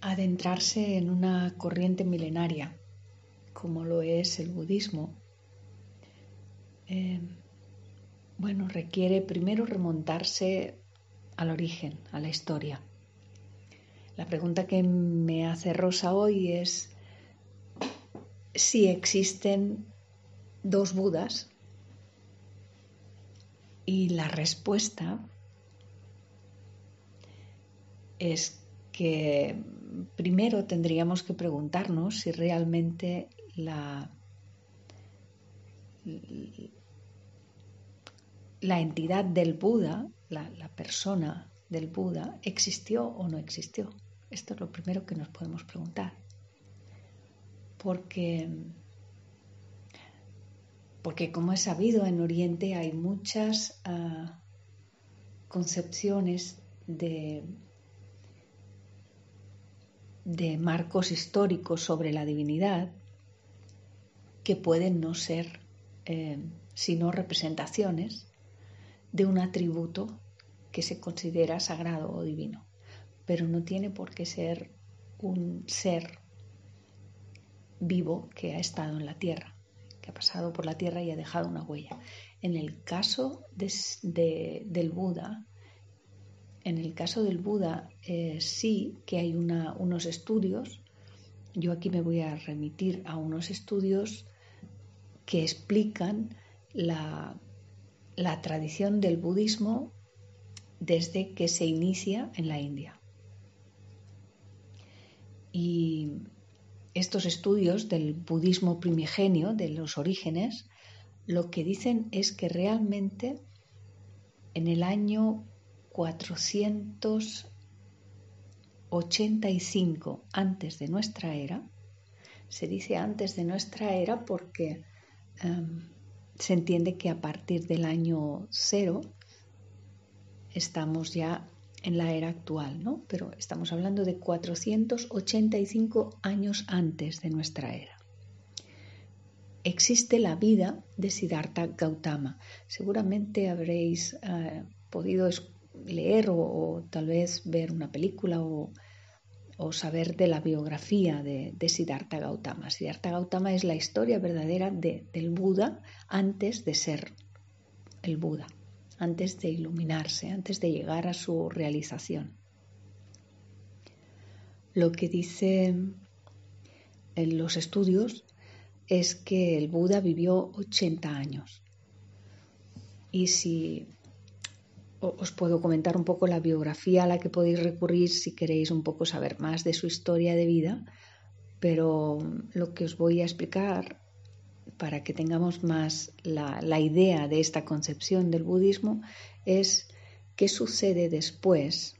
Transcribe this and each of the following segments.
adentrarse en una corriente milenaria como lo es el budismo, eh, bueno, requiere primero remontarse al origen, a la historia. La pregunta que me hace Rosa hoy es si existen dos Budas y la respuesta es que primero tendríamos que preguntarnos si realmente la, la entidad del Buda, la, persona del Buda, existió o no existió. Esto es lo primero que nos podemos preguntar. Porque, porque como es sabido, en Oriente hay muchas ah, concepciones de, de marcos históricos sobre la divinidad que pueden no ser eh, sino representaciones de un atributo que se considera sagrado o divino pero no tiene por qué ser un ser vivo que ha estado en la tierra, que ha pasado por la tierra y ha dejado una huella. En el caso del Buda, en el caso del Buda eh, sí que hay unos estudios, yo aquí me voy a remitir a unos estudios que explican la tradición del budismo desde que se inicia en la India. Y estos estudios del budismo primigenio, de los orígenes, lo que dicen es que realmente en el año 485 antes de nuestra era, se dice antes de nuestra era porque em, se entiende que a partir del año cero estamos ya en la era actual, ¿no? Pero estamos hablando de 485 años antes de nuestra era. Existe la vida de Siddhartha Gautama. Seguramente habréis eh, podido leer o, tal vez ver una película o, saber de la biografía de, de, Siddhartha Gautama. Siddhartha Gautama es la historia verdadera del Buda antes de ser el Buda antes de iluminarse, antes de llegar a su realización. Lo que dicen en los estudios es que el Buda vivió 80 años. Y si os puedo comentar un poco la biografía a la que podéis recurrir si queréis un poco saber más de su historia de vida, pero lo que os voy a explicar para que tengamos más la, idea de esta concepción del budismo, es qué sucede después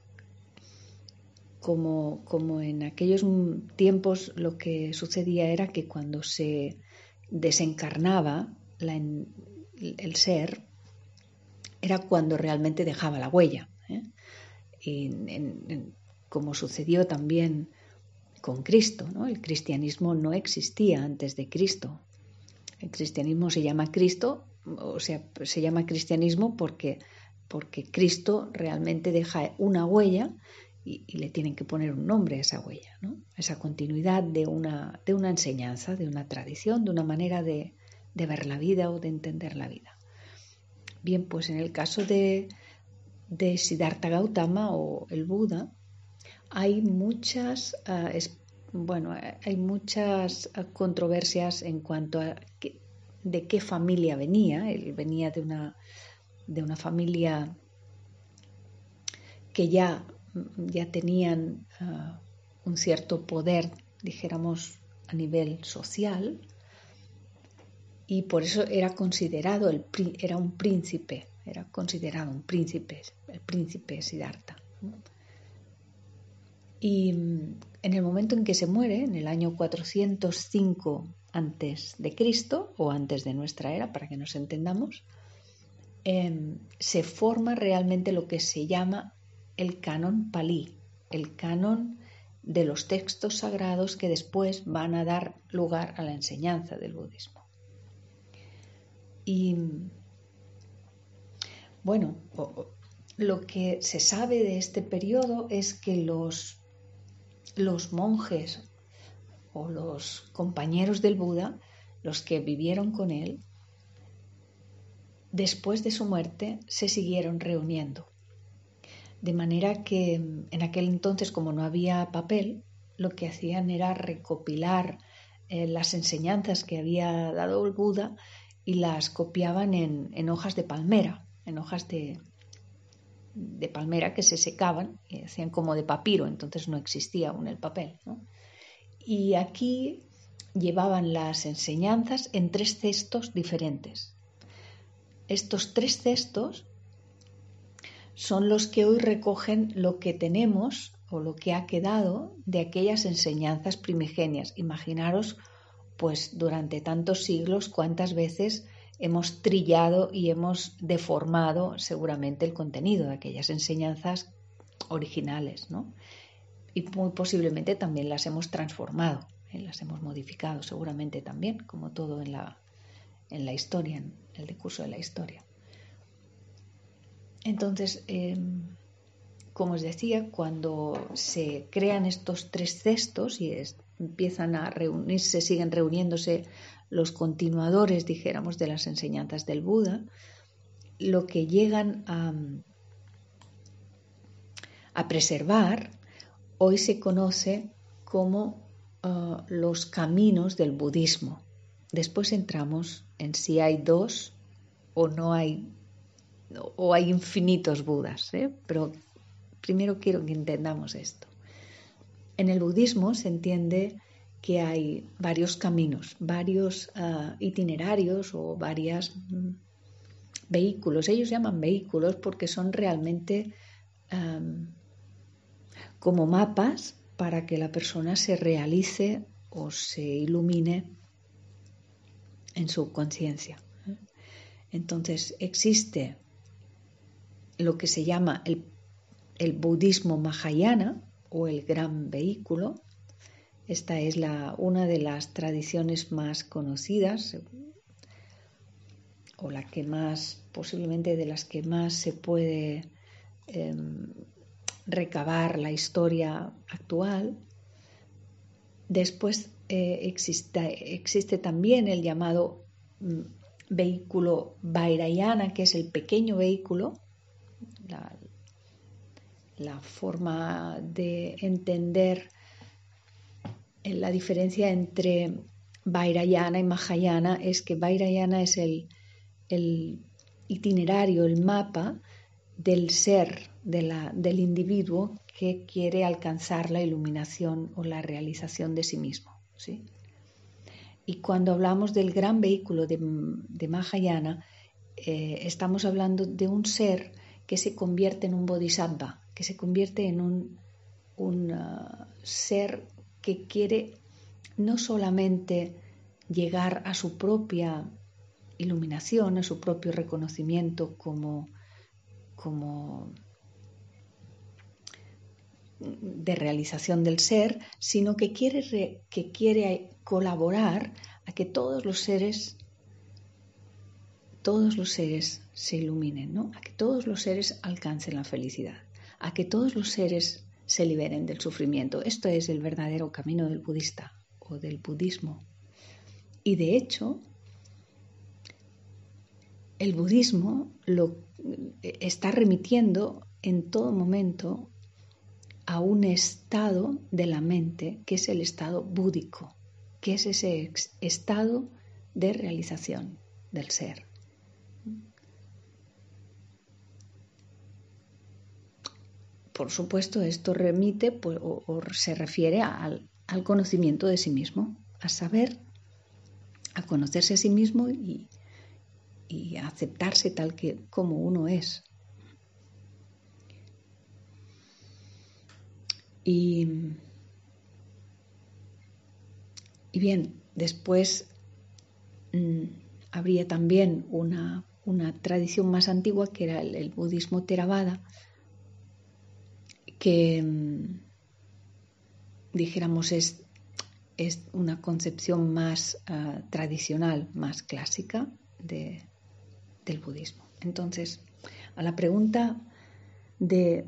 como, como, en aquellos tiempos lo que sucedía era que cuando se desencarnaba el ser, era cuando realmente dejaba la huella. ¿eh? Y como sucedió también con Cristo, ¿no? el cristianismo no existía antes de Cristo, el cristianismo se llama Cristo, o sea, se llama cristianismo porque, porque Cristo realmente deja una huella y, le tienen que poner un nombre a esa huella, esa continuidad de una, de una enseñanza, de una tradición, de una manera de, ver la vida o de entender la vida. Bien, pues en el caso de, de Siddhartha Gautama o el Buda, hay muchas uh, bueno, hay muchas controversias en cuanto a de qué familia venía. Él venía de una, de una familia que ya, ya tenían eh, un cierto poder, dijéramos, a nivel social, y por eso era considerado, el, era un príncipe, era considerado un príncipe, el príncipe Siddhartha. Y mm, en el momento en que se muere, en el año 405 antes de Cristo o antes de nuestra era, para que nos entendamos, em, se forma realmente lo que se llama el canon palí, el canon de los textos sagrados que después van a dar lugar a la enseñanza del budismo. Y bueno, lo que se sabe de este periodo es que los los monjes o los compañeros del Buda, los que vivieron con él, después de su muerte se siguieron reuniendo. De manera que en aquel entonces, como no había papel, lo que hacían era recopilar eh, las enseñanzas que había dado el Buda y las copiaban en, hojas de palmera, en hojas de, de, palmera que se secaban y hacían como de papiro, entonces no existía aún el papel. Y aquí llevaban las enseñanzas en tres cestos diferentes. Estos tres cestos son los que hoy recogen lo que tenemos o lo que ha quedado de aquellas enseñanzas primigenias. Imaginaros, pues durante tantos siglos, cuántas veces hemos trillado y hemos deformado seguramente el contenido de aquellas enseñanzas originales, ¿no? Y muy posiblemente también las hemos transformado, ¿eh? las hemos modificado seguramente también, como todo en la, en la historia, en el discurso de la historia. Entonces, em, como os decía, cuando se crean estos tres cestos y empiezan a reunirse, siguen reuniéndose los continuadores, dijéramos, de las enseñanzas del Buda, lo que llegan a, preservar hoy se conoce como uh, los caminos del budismo. Después entramos en si hay dos o no hay o hay infinitos budas, ¿eh? pero primero quiero que entendamos esto. En el budismo se entiende que hay varios caminos, varios uh, itinerarios o varios mm, vehículos. Ellos llaman vehículos porque son realmente como mapas para que la persona se realice o se ilumine en su conciencia. Entonces existe lo que se llama el, budismo mahayana o el gran vehículo. Esta es la, una de las tradiciones más conocidas o la que más, posiblemente de las que más se puede em, recabar la historia actual. Después eh, existe, existe, también el llamado mm, vehículo Vairayana, que es el pequeño vehículo, la forma de entender la diferencia entre Vairayana y Mahayana es que Vairayana es el, el itinerario, el mapa del ser, del individuo que quiere alcanzar la iluminación o la realización de sí mismo. ¿sí? Y cuando hablamos del gran vehículo de, Mahayana, eh, estamos hablando de un ser que se convierte en un bodhisattva, que se convierte en un, un uh, ser que quiere no solamente llegar a su propia iluminación, a su propio reconocimiento como como de realización del ser, sino que quiere, que quiere colaborar a que todos los seres todos los seres se iluminen, ¿no? a que todos los seres alcancen la felicidad, a que todos los seres se liberen del sufrimiento. Esto es el verdadero camino del budista o del budismo. Y de hecho, el budismo lo está remitiendo en todo momento a un estado de la mente que es el estado búdico, que es ese estado de realización del ser. Por supuesto, esto remite pues, o, se refiere al, conocimiento de sí mismo, a saber, a conocerse a sí mismo y, y aceptarse tal que como uno es. Y, bien, después mm, habría también una, tradición más antigua que era el, budismo Theravada, que mm, dijéramos es, es, una concepción más ah, tradicional, más clásica de, del budismo. Entonces, a la pregunta de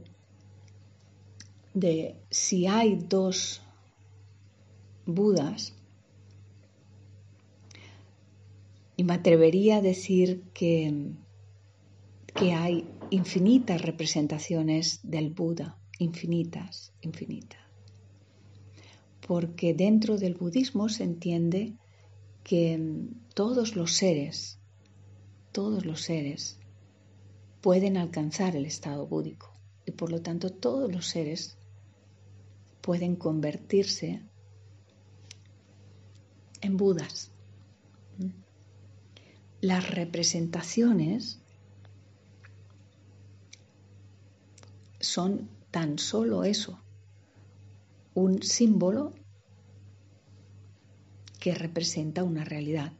de si hay dos Budas, y me atrevería a decir que, que hay infinitas representaciones del Buda, infinitas, infinitas. Porque dentro del budismo se entiende que todos los seres, todos los seres pueden alcanzar el estado búdico y por lo tanto todos los seres pueden convertirse en Budas. Las representaciones son tan solo eso, un símbolo que representa una realidad,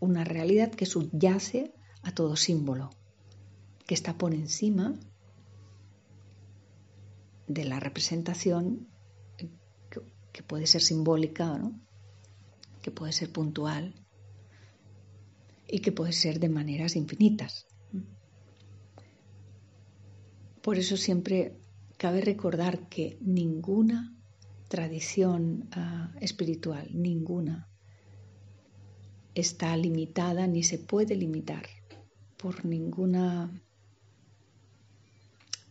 una realidad que subyace a todo símbolo, que está por encima de la representación que, puede ser simbólica, que puede ser puntual y que puede ser de maneras infinitas. Por eso siempre cabe recordar que ninguna tradición ah, espiritual, ninguna, está limitada ni se puede limitar por ninguna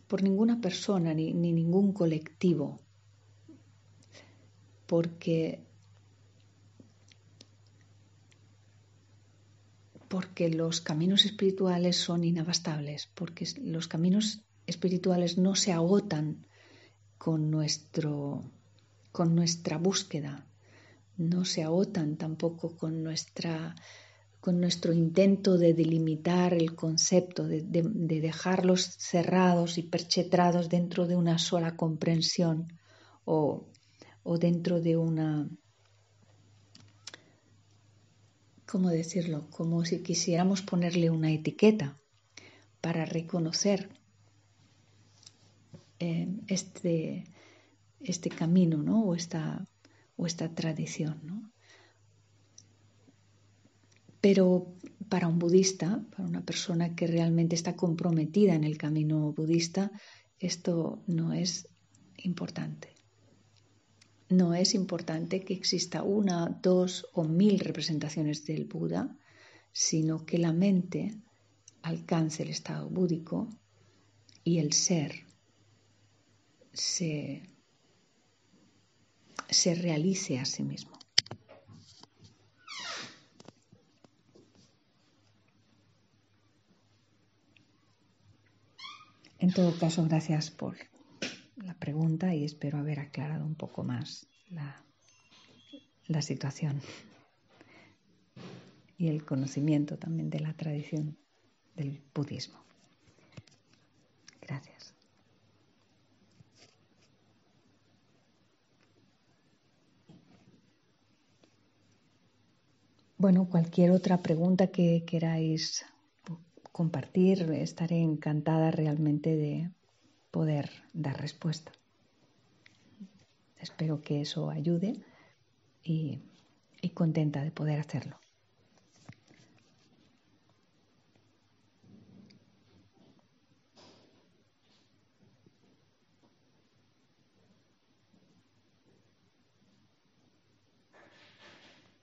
por ninguna persona ni, ni ningún colectivo. Porque porque los caminos espirituales son inabastables, porque los caminos espirituales no se agotan con, nuestro, con nuestra búsqueda, no se agotan tampoco con, nuestra, con nuestro intento de delimitar el concepto, de, dejarlos cerrados y perchetrados dentro de una sola comprensión o, o dentro de una, ¿cómo decirlo? Como si quisiéramos ponerle una etiqueta para reconocer este, este camino ¿no? o, esta, o esta tradición. ¿no? Pero para un budista, para una persona que realmente está comprometida en el camino budista, esto no es importante. No es importante que exista una, dos o mil representaciones del Buda, sino que la mente alcance el estado búdico y el ser se, se realice a sí mismo. En todo caso, gracias por la pregunta y espero haber aclarado un poco más la, la situación y el conocimiento también de la tradición del budismo. Gracias. Bueno, cualquier otra pregunta que queráis compartir, estaré encantada realmente de poder dar respuesta. Espero que eso ayude y, y contenta de poder hacerlo.